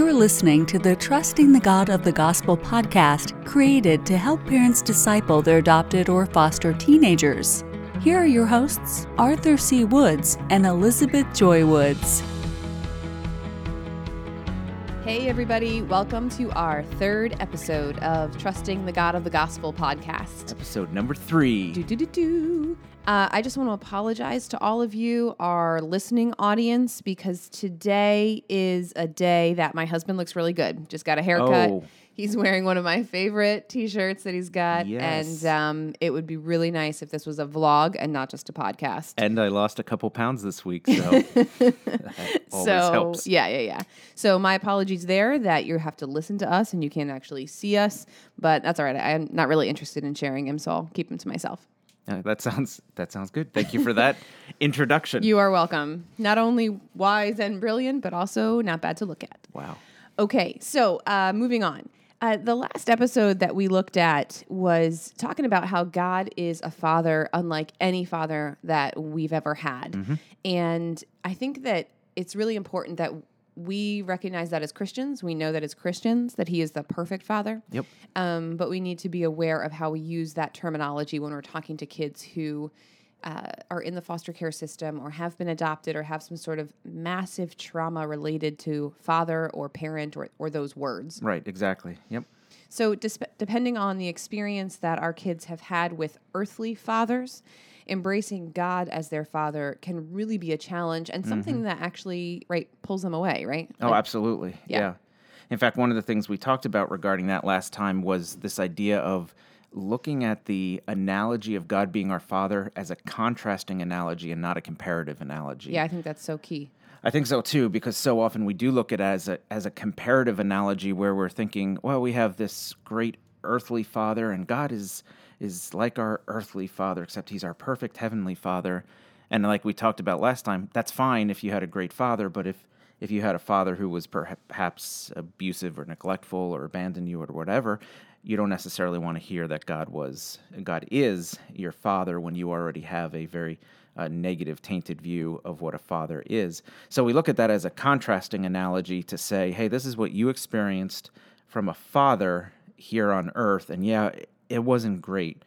You're listening to the Trusting the God of the Gospel podcast, created to help parents disciple their adopted or foster teenagers. Here are your hosts, Arthur C. Woods and Elizabeth Joy Woods. Hey, everybody, welcome to our third episode of Trusting the God of the Gospel podcast. Episode number three. Do, do, do, do. Uh, I just want to apologize to all of you, our listening audience, because today is a day that my husband looks really good. Just got a haircut. Oh. He's wearing one of my favorite T-shirts that he's got, Yes. and um, it would be really nice if this was a vlog and not just a podcast. And I lost a couple pounds this week, so always so helps. yeah, yeah, yeah. So my apologies there that you have to listen to us and you can't actually see us, but that's all right. I'm not really interested in sharing him, so I'll keep him to myself. Uh, that sounds that sounds good. Thank you for that introduction. You are welcome. Not only wise and brilliant, but also not bad to look at. wow. Okay, so uh, moving on. Uh, the last episode that we looked at was talking about how God is a father unlike any father that we've ever had. Mm-hmm. And I think that it's really important that we recognize that as Christians. We know that as Christians that He is the perfect father. Yep. Um, but we need to be aware of how we use that terminology when we're talking to kids who uh, are in the foster care system or have been adopted or have some sort of massive trauma related to father or parent or, or those words. Right. Exactly. Yep. So, dis- depending on the experience that our kids have had with earthly fathers, embracing God as their father can really be a challenge and something that actually right pulls them away, right? Oh, Like, absolutely. Yeah. Yeah. In fact, one of the things we talked about regarding that last time was this idea of looking at the analogy of God being our Father as a contrasting analogy and not a comparative analogy. yeah, I think that's so key. I think so too, because so often we do look at it as a as a comparative analogy where we're thinking, well, we have this great earthly father, and God is is like our earthly father, except he's our perfect heavenly father. And like we talked about last time, that's fine if you had a great father, but if if you had a father who was perhaps abusive or neglectful or abandoned you or whatever, you don't necessarily want to hear that God was God is your father when you already have a very uh, negative, tainted view of what a father is. So we look at that as a contrasting analogy to say, hey, this is what you experienced from a father here on earth, and yeah, it wasn't great,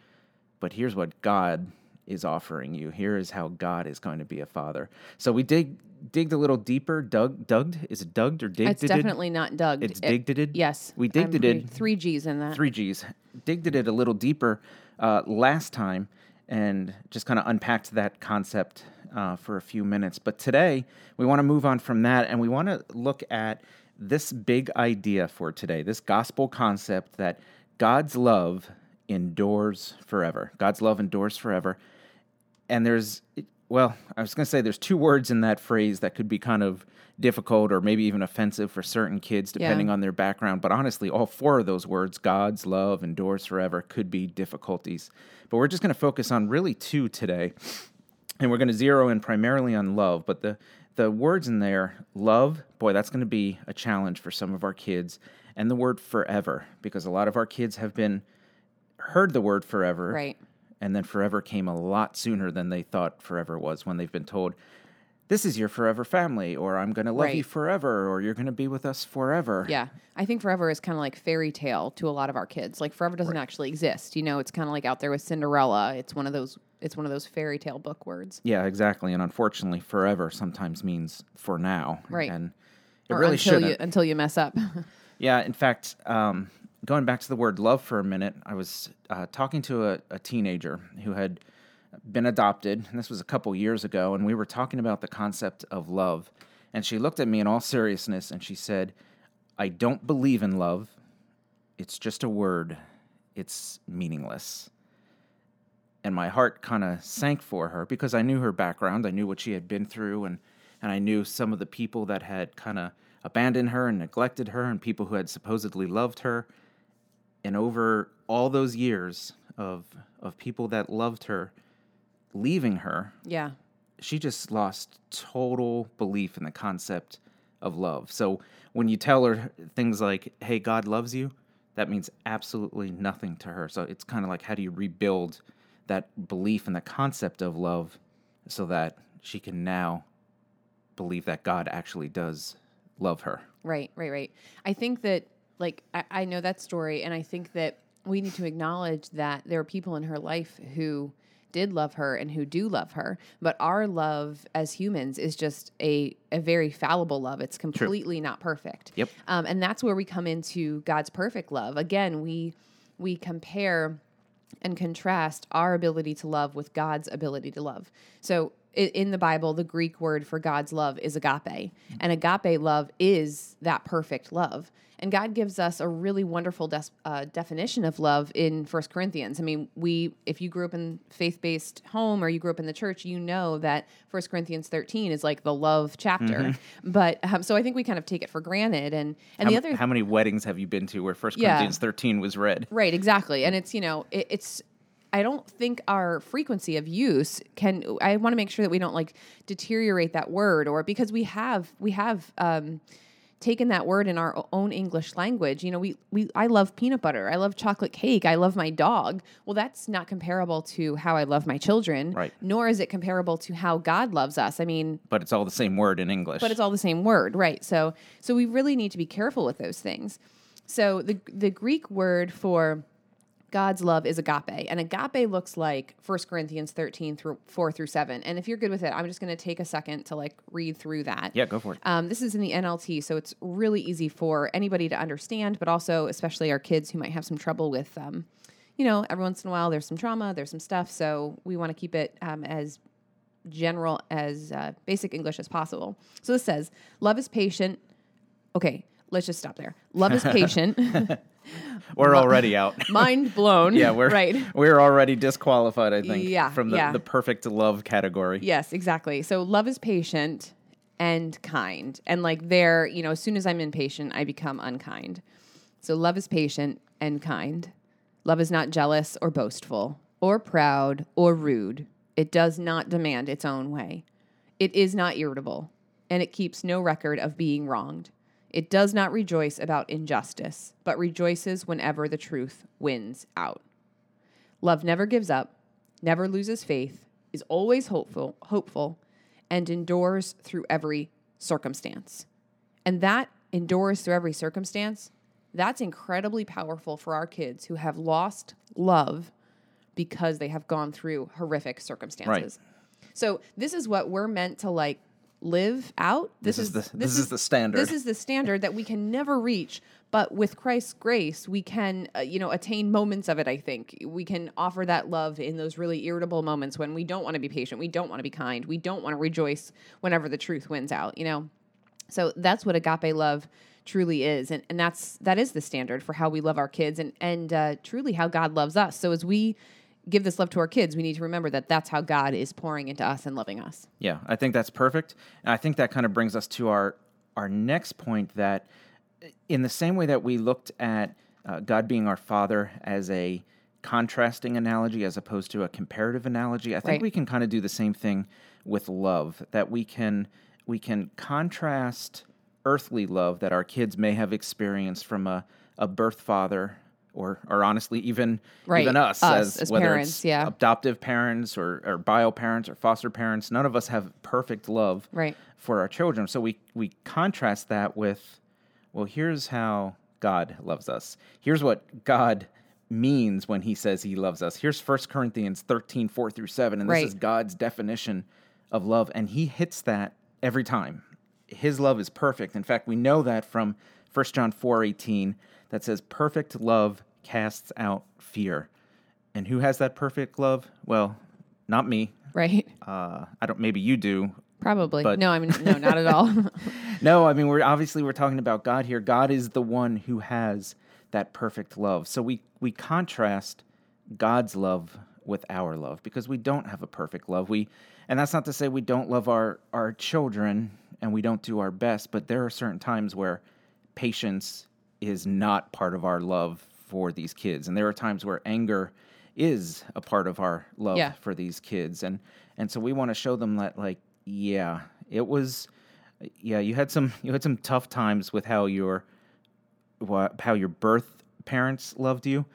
but here's what God is offering you. Here is how God is going to be a father. So we dig digged a little deeper. Dug, dugged is it dugged or digged? It's definitely not Doug. It's digged it. Yes. We digged it. Three G's in that. three G's. Digged it a little deeper uh, last time and just kind of unpacked that concept uh, for a few minutes. But today we want to move on from that and we want to look at this big idea for today, this gospel concept that God's love endures forever. God's love endures forever. And there's, well, I was going to say there's two words in that phrase that could be kind of difficult or maybe even offensive for certain kids, depending on their background. But honestly, all four of those words, God's love endures forever, could be difficulties. But we're just going to focus on really two today. And we're going to zero in primarily on love. But the, the words in there, love, boy, that's going to be a challenge for some of our kids. And the word forever, because a lot of our kids have been heard the word forever Right. And then forever came a lot sooner than they thought forever was when they've been told this is your forever family or i'm going to love you forever or you're going to be with us forever Yeah. I think forever is kind of like fairy tale to a lot of our kids. Like forever doesn't actually exist. You know, it's kind of like out there with Cinderella. It's one of those it's one of those fairy tale book words. yeah exactly and unfortunately forever sometimes means for now Right. and it Or really until shouldn't you until you mess up. Yeah, in fact, um, going back to the word love for a minute, I was uh, talking to a, a teenager who had been adopted, and this was a couple years ago, and we were talking about the concept of love. And she looked at me in all seriousness and she said, I don't believe in love. It's just a word, it's meaningless. And my heart kind of sank for her because I knew her background. I knew what she had been through, and, and I knew some of the people that had kind of abandoned her and neglected her, and people who had supposedly loved her. And over all those years of, of people that loved her leaving her, yeah. she just lost total belief in the concept of love. So when you tell her things like, hey, God loves you, that means absolutely nothing to her. So it's kind of like, how do you rebuild that belief in the concept of love so that she can now believe that God actually does love her. Right, right, right. I think that, like, I, I know that story, and I think that we need to acknowledge that there are people in her life who did love her and who do love her. But our love as humans is just a, a very fallible love. It's completely not perfect. Yep. Um, and that's where we come into God's perfect love. Again, we we compare and contrast our ability to love with God's ability to love. So in the Bible, the Greek word for God's love is agape, and agape love is that perfect love. And God gives us a really wonderful des- uh, definition of love in First Corinthians. I mean, we if you grew up in faith-based home or you grew up in the church, you know that First Corinthians 13 is like the love chapter. But um, so I think we kind of take it for granted. And and How, the other how many weddings have you been to where First Yeah. Corinthians 13 was read? Right, exactly. And it's, you know, it, it's I don't think our frequency of use can I want to make sure that we don't like deteriorate that word or because we have we have um taken that word in our own English language. You know, we we I love peanut butter. I love chocolate cake. I love my dog. Well, that's not comparable to how I love my children, Right. nor is it comparable to how God loves us. I mean, But it's all the same word in English. but it's all the same word, right? So so we really need to be careful with those things. So the the Greek word for God's love is agape, and agape looks like 1 Corinthians 13 through 4 through 7. And if you're good with it, I'm just going to take a second to like read through that. yeah, go for it. Um, this is in the NLT, so it's really easy for anybody to understand, but also especially our kids who might have some trouble with, um, you know, every once in a while there's some trauma, there's some stuff. So we want to keep it um, as general as uh, basic English as possible. So this says, "Love is patient." Okay, let's just stop there. Love is patient. We're already out. Mind blown. yeah, we're right. We're already disqualified, I think, Yeah, from the, yeah. the perfect love category. Yes, exactly. So love is patient and kind. And like there, you know, as soon as I'm impatient, I become unkind. So love is patient and kind. Love is not jealous or boastful or proud or rude. It does not demand its own way. It is not irritable and it keeps no record of being wronged. It does not rejoice about injustice, but rejoices whenever the truth wins out. Love never gives up, never loses faith, is always hopeful, hopeful, and endures through every circumstance. And that endures through every circumstance, that's incredibly powerful for our kids who have lost love because they have gone through horrific circumstances. So this is what we're meant to like live out. This is the- this is the standard. This is the standard that we can never reach, but with Christ's grace, we can, uh, you know, attain moments of it. I think we can offer that love in those really irritable moments when we don't want to be patient, we don't want to be kind, we don't want to rejoice whenever the truth wins out. You know, so that's what agape love truly is, and and that's that is the standard for how we love our kids, and and uh, truly how God loves us. So as we give this love to our kids, we need to remember that that's how God is pouring into us and loving us. Yeah, I think that's perfect. And I think that kind of brings us to our our next point that in the same way that we looked at uh, God being our father as a contrasting analogy as opposed to a comparative analogy, I think Right. we can kind of do the same thing with love that we can we can contrast earthly love that our kids may have experienced from a, a birth father or or honestly even Right, even us, us as, as whether parents, it's yeah. adoptive parents or, or bio parents or foster parents none of us have perfect love Right. for our children so we we contrast that with well here's how god loves us here's what god means when he says he loves us here's 1 corinthians 13 4 through 7 and this Right. is god's definition of love and he hits that every time his love is perfect in fact we know that from 1 john 4 18 that says perfect love casts out fear and who has that perfect love well not me Right. uh, i don't maybe you do Probably. But- no, I mean, no, not at all. no, I mean we're obviously we're talking about God here. God is the one who has that perfect love. So we we contrast God's love with our love because we don't have a perfect love. We and that's not to say we don't love our our children and we don't do our best, but there are certain times where patience is not part of our love for these kids. And there are times where anger is a part of our love Yeah. for these kids. And and so we want to show them that like yeah, it was yeah, you had some you had some tough times with how your what how your birth parents loved you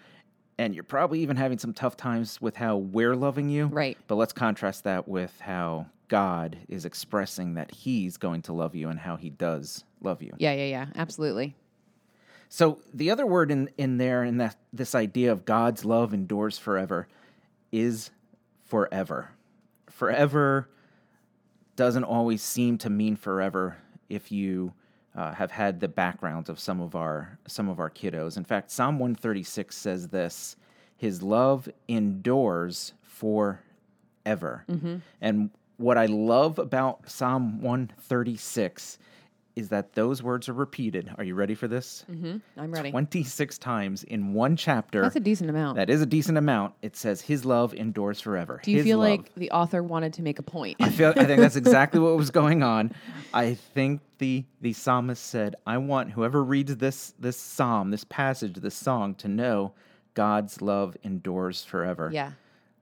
and you're probably even having some tough times with how we're loving you. Right. But let's contrast that with how God is expressing that He's going to love you and how He does love you. Yeah, yeah, yeah. Absolutely. So the other word in, in there in that this idea of God's love endures forever is forever. Forever doesn't always seem to mean forever if you uh, have had the backgrounds of some of our some of our kiddos. In fact, Psalm 136 says this: His love endures forever. And what I love about Psalm 136 is that those words are repeated. Are you ready for this? Mm-hmm. I'm ready. 26 times in one chapter. That's a decent amount. That is a decent amount. It says his love endures forever. Do you His feel love. like the author wanted to make a point? I feel I think that's exactly what was going on. I think the the psalmist said, I want whoever reads this this psalm, this passage, this song to know God's love endures forever. yeah.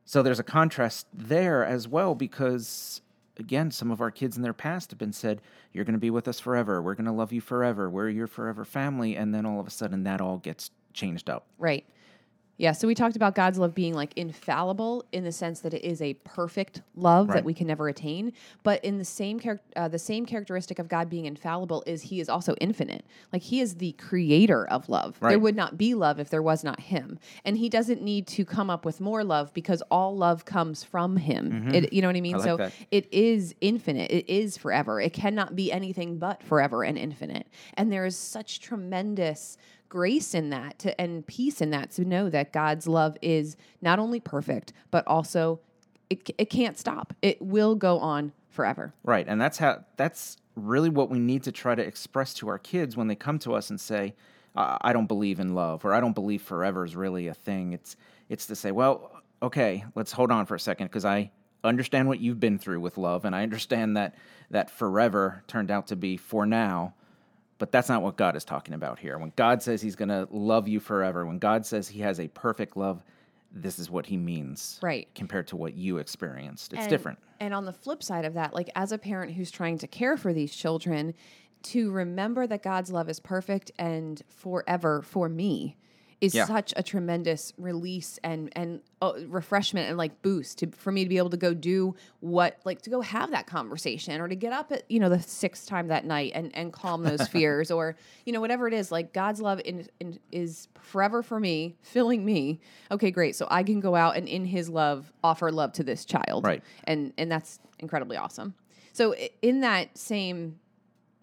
So there's a contrast there as well because again, some of our kids in their past have been said, You're gonna be with us forever, we're gonna love you forever, we're your forever family, and then all of a sudden that all gets changed up. Right. Yeah, so we talked about God's love being like infallible in the sense that it is a perfect love Right. that we can never attain. But in the same char- uh, the same characteristic of God being infallible is He is also infinite. Like He is the creator of love. There would not be love if there was not Him, and He doesn't need to come up with more love because all love comes from Him. It, you know what I mean? Mm-hmm. I like so that. it is infinite. It is forever. It cannot be anything but forever and infinite. And there is such tremendous grace in that to, and peace in that to know that God's love is not only perfect, but also it, it can't stop. It will go on forever. Right. And that's how that's really what we need to try to express to our kids when they come to us and say, I I don't believe in love or I don't believe forever is really a thing. It's it's to say, well, okay, let's hold on for a second because I understand what you've been through with love and I understand that that forever turned out to be for now. But that's not what God is talking about here. When God says he's going to love you forever, when God says he has a perfect love, this is what he means. Right. Compared to what you experienced. It's And- different. And on the flip side of that, like as a parent who's trying to care for these children, to remember that God's love is perfect and forever for me is Yeah. such a tremendous release and and uh, refreshment and like boost to, for me to be able to go do what like to go have that conversation or to get up at you know the sixth time that night and and calm those fears or you know whatever it is like God's love in, in, is forever for me filling me okay great so I can go out and in His love offer love to this child Right. and and that's incredibly awesome so in that same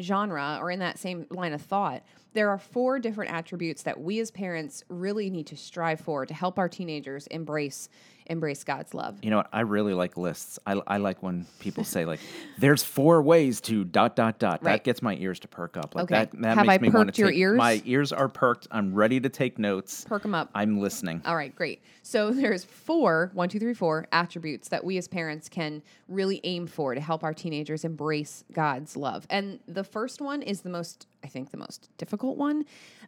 genre or in that same line of thought, there are four different attributes that we as parents really need to strive for to help our teenagers embrace embrace God's love. You know what? I really like lists. I, I like when people say like, "There's four ways to dot dot dot." Right. That gets my ears to perk up. Like Okay. that, that Have makes I me perked your take, ears? My ears are perked. I'm ready to take notes. Perk them up. I'm listening. All right, great. So there's four, one, two, three, four attributes that we as parents can really aim for to help our teenagers embrace God's love. And the first one is the most, I think, the most difficult one,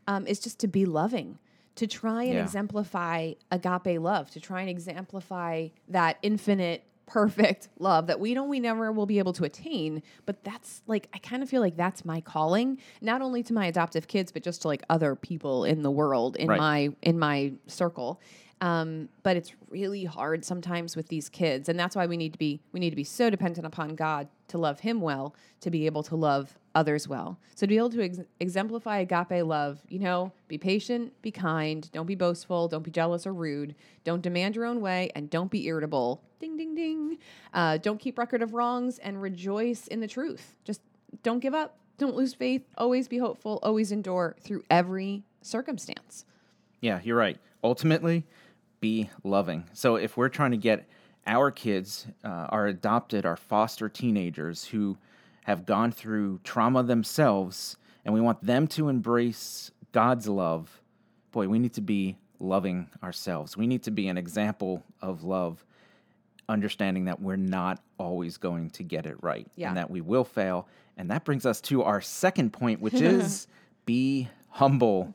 um, is just to be loving, to try and Yeah. exemplify agape love, to try and exemplify that infinite. Perfect love that we know we never will be able to attain, but that's like, I kind of feel like that's my calling, not only to my adoptive kids, but just to like other people in the world, in Right. my in my circle. Um, but it's really hard sometimes with these kids, and that's why we need to be we need to be so dependent upon God to love Him well, to be able to love others well. So to be able to ex- exemplify agape love, you know, be patient, be kind, don't be boastful, don't be jealous or rude, don't demand your own way, and don't be irritable. Ding ding ding. Uh, don't keep record of wrongs and rejoice in the truth. Just don't give up. Don't lose faith. Always be hopeful. Always endure through every circumstance. Yeah, you're right. Ultimately, be loving. So if we're trying to get our kids, uh, our adopted, are foster teenagers who have gone through trauma themselves, and we want them to embrace God's love, boy, we need to be loving ourselves. We need to be an example of love, understanding that we're not always going to get it right Yeah. and that we will fail. And that brings us to our second point, which is be humble.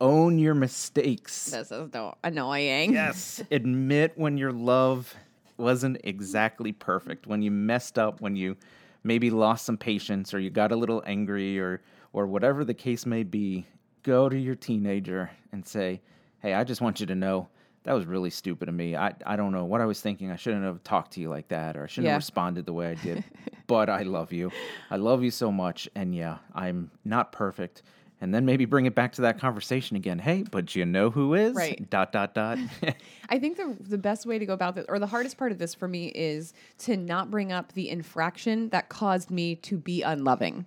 Own your mistakes. This is so annoying. Yes. Admit when your love wasn't exactly perfect, when you messed up, when you maybe lost some patience or you got a little angry or or whatever the case may be. Go to your teenager and say, "Hey, I just want you to know that was really stupid of me. I, I don't know what I was thinking. I shouldn't have talked to you like that or I shouldn't Yeah. have responded the way I did. but I love you. I love you so much. And yeah, I'm not perfect. And then maybe bring it back to that conversation again. Hey, but you know who is? Right. Dot, dot, dot. I think the the best way to go about this, or the hardest part of this for me, is to not bring up the infraction that caused me to be unloving.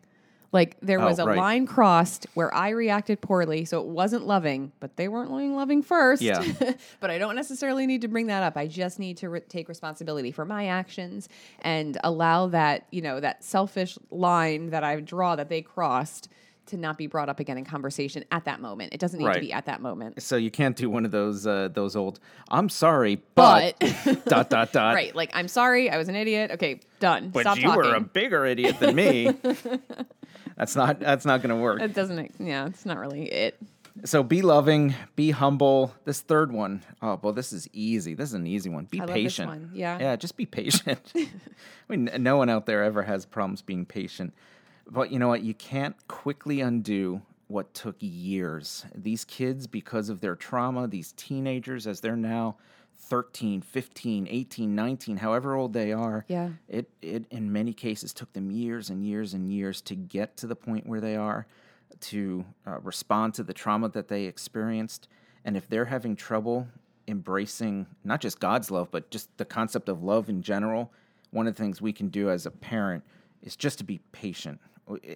Like there was Oh, a right. line crossed where I reacted poorly, so it wasn't loving, but they weren't loving first. Yeah. but I don't necessarily need to bring that up. I just need to re- take responsibility for my actions and allow that, you know, that selfish line that I draw that they crossed to not be brought up again in conversation at that moment. It doesn't need to be at that moment. so you can't do one of those uh, those old I'm sorry, but, But dot dot dot. right, like I'm sorry, I was an idiot. Okay, done. But Stop you talking. were a bigger idiot than me. that's not that's not gonna work. it doesn't. Yeah, it's not really it. So be loving, be humble. This third one, oh well, this is easy. This is an easy one. Be I patient. one, yeah. yeah, just be patient. I mean, no one out there ever has problems being patient. But you know what? You can't quickly undo what took years. These kids, because of their trauma, these teenagers, as they're now 13, 15, 18, 19, however old they are, Yeah. it, it in many cases took them years and years and years to get to the point where they are, to uh, respond to the trauma that they experienced. And if they're having trouble embracing not just God's love, but just the concept of love in general, one of the things we can do as a parent is just to be patient.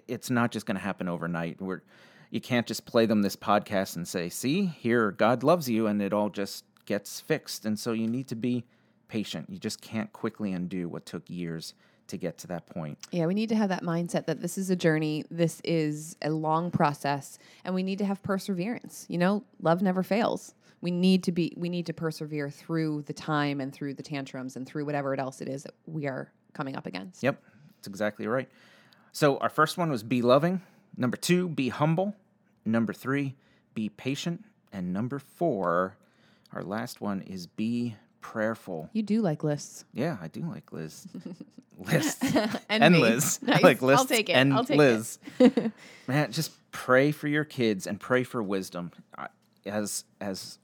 It's not just going to happen overnight. We're, you can't just play them this podcast and say, see, here, God loves you, and it all just gets fixed. And so you need to be patient. You just can't quickly undo what took years to get to that point. Yeah, we need to have that mindset that this is a journey, this is a long process, and we need to have perseverance. You know, love never fails. We need to be we need to persevere through the time and through the tantrums and through whatever else it is that we are coming up against. Yep, that's exactly right. So our first one was be loving. Number two, be humble. Number three, be patient. And number four, our last one is be prayerful. You do like lists. Yeah, I do like Liz. Lists. And and. Liz. I Nice. like I'll take it. and I'll take it. Liz. Man, just pray for your kids and pray for wisdom. As as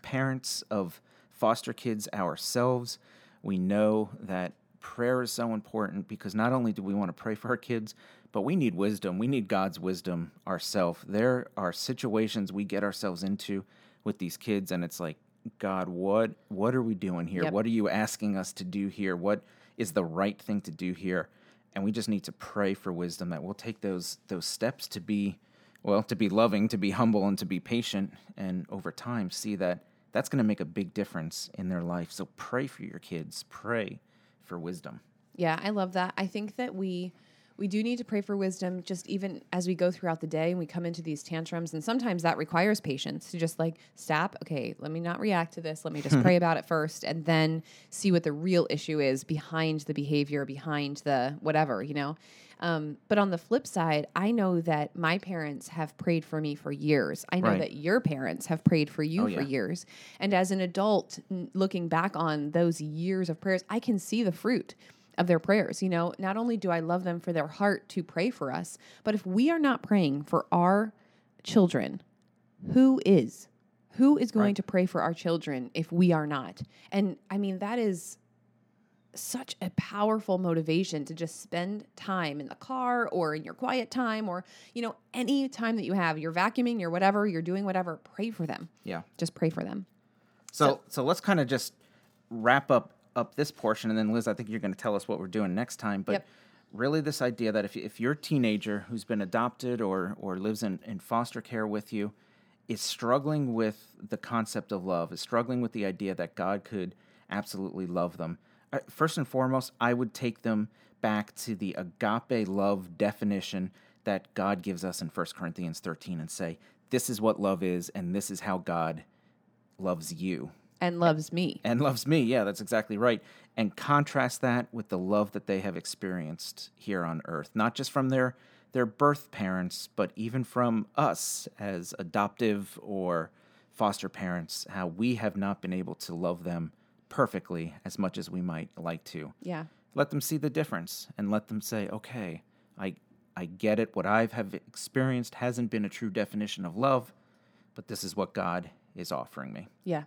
parents of foster kids ourselves, we know that prayer is so important because not only do we want to pray for our kids, but we need wisdom. We need God's wisdom ourselves. There are situations we get ourselves into with these kids and it's like, God, what what are we doing here? Yep. What are you asking us to do here? What is the right thing to do here? And we just need to pray for wisdom that we'll take those those steps to be well, to be loving, to be humble, and to be patient, and over time see that that's going to make a big difference in their life. So pray for your kids. Pray for wisdom. Yeah, I love that. I think that we we do need to pray for wisdom just even as we go throughout the day and we come into these tantrums and sometimes that requires patience to just like stop, okay, let me not react to this. Let me just pray about it first and then see what the real issue is behind the behavior, behind the whatever, you know. Um, but on the flip side, I know that my parents have prayed for me for years. I know Right. that your parents have prayed for you Oh, for yeah. years. And as an adult, n- looking back on those years of prayers, I can see the fruit of their prayers. You know, not only do I love them for their heart to pray for us, but if we are not praying for our children, who is? Who is going Right. to pray for our children if we are not? And I mean, that is such a powerful motivation to just spend time in the car or in your quiet time or, you know, any time that you have. You're vacuuming, you're whatever, you're doing whatever, pray for them. Yeah. Just pray for them. So so let's kind of just wrap up up this portion, and then Liz, I think you're going to tell us what we're doing next time. But Yep. really, this idea that if if you're a teenager who's been adopted or or lives in in foster care with you, is struggling with the concept of love, is struggling with the idea that God could absolutely love them. uh, First and foremost, I would take them back to the agape love definition that God gives us in 1 Corinthians 13 and say, this is what love is, and this is how God loves you And loves me. and loves me. Yeah, that's exactly right. And contrast that with the love that they have experienced here on earth, not just from their their birth parents, but even from us as adoptive or foster parents, how we have not been able to love them perfectly as much as we might like to. Yeah. Let them see the difference and let them say, "Okay, I I get it. What I've have experienced hasn't been a true definition of love, but this is what God is offering me." Yeah.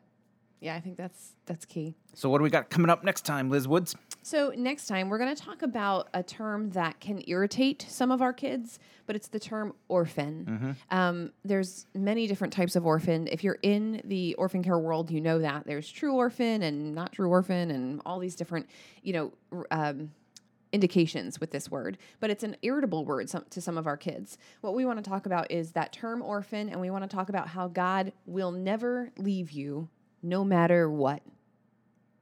Yeah, I think that's that's key. So, what do we got coming up next time, Liz Woods? So, next time we're going to talk about a term that can irritate some of our kids, but it's the term orphan. Um, there's many different types of orphan. If you're in the orphan care world, you know that there's true orphan and not true orphan, and all these different, you know, um, indications with this word, but it's an irritable word some, to some of our kids. What we want to talk about is that term orphan, and we want to talk about how God will never leave you no matter what.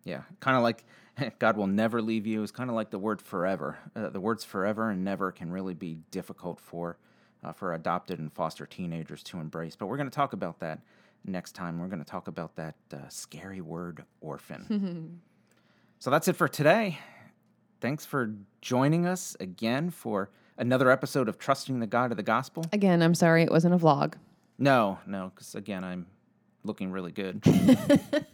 Yeah, kind of like God will never leave you is kind of like the word forever. Uh, the words forever and never can really be difficult for uh, for adopted and foster teenagers to embrace. But we're going to talk about that next time. We're going to talk about that uh, scary word orphan. so that's it for today. Thanks for joining us again for another episode of Trusting the God of the Gospel. Again, I'm sorry it wasn't a vlog. No, no, because again, I'm looking really good.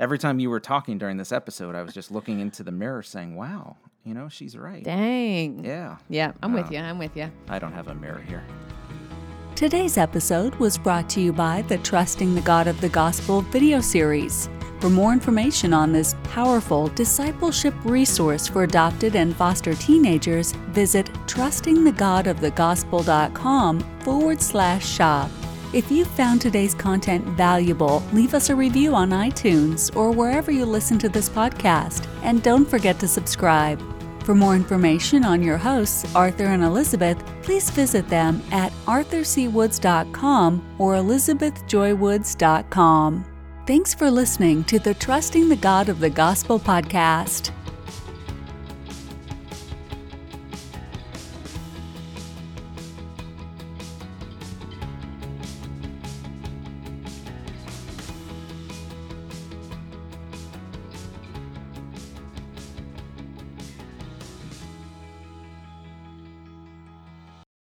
Every time you were talking during this episode, I was just looking into the mirror saying, wow, you know, she's right. Dang. Yeah, Yeah, I'm with uh, you. I'm with you. I don't have a mirror here. Today's episode was brought to you by the Trusting the God of the Gospel video series. For more information on this powerful discipleship resource for adopted and foster teenagers, visit trustingthegodofthegospel.com forward slash shop. If you found today's content valuable, leave us a review on iTunes or wherever you listen to this podcast. And don't forget to subscribe. For more information on your hosts, Arthur and Elizabeth, please visit them at arthurcwoods.com or elizabethjoywoods.com. Thanks for listening to the Trusting the God of the Gospel podcast.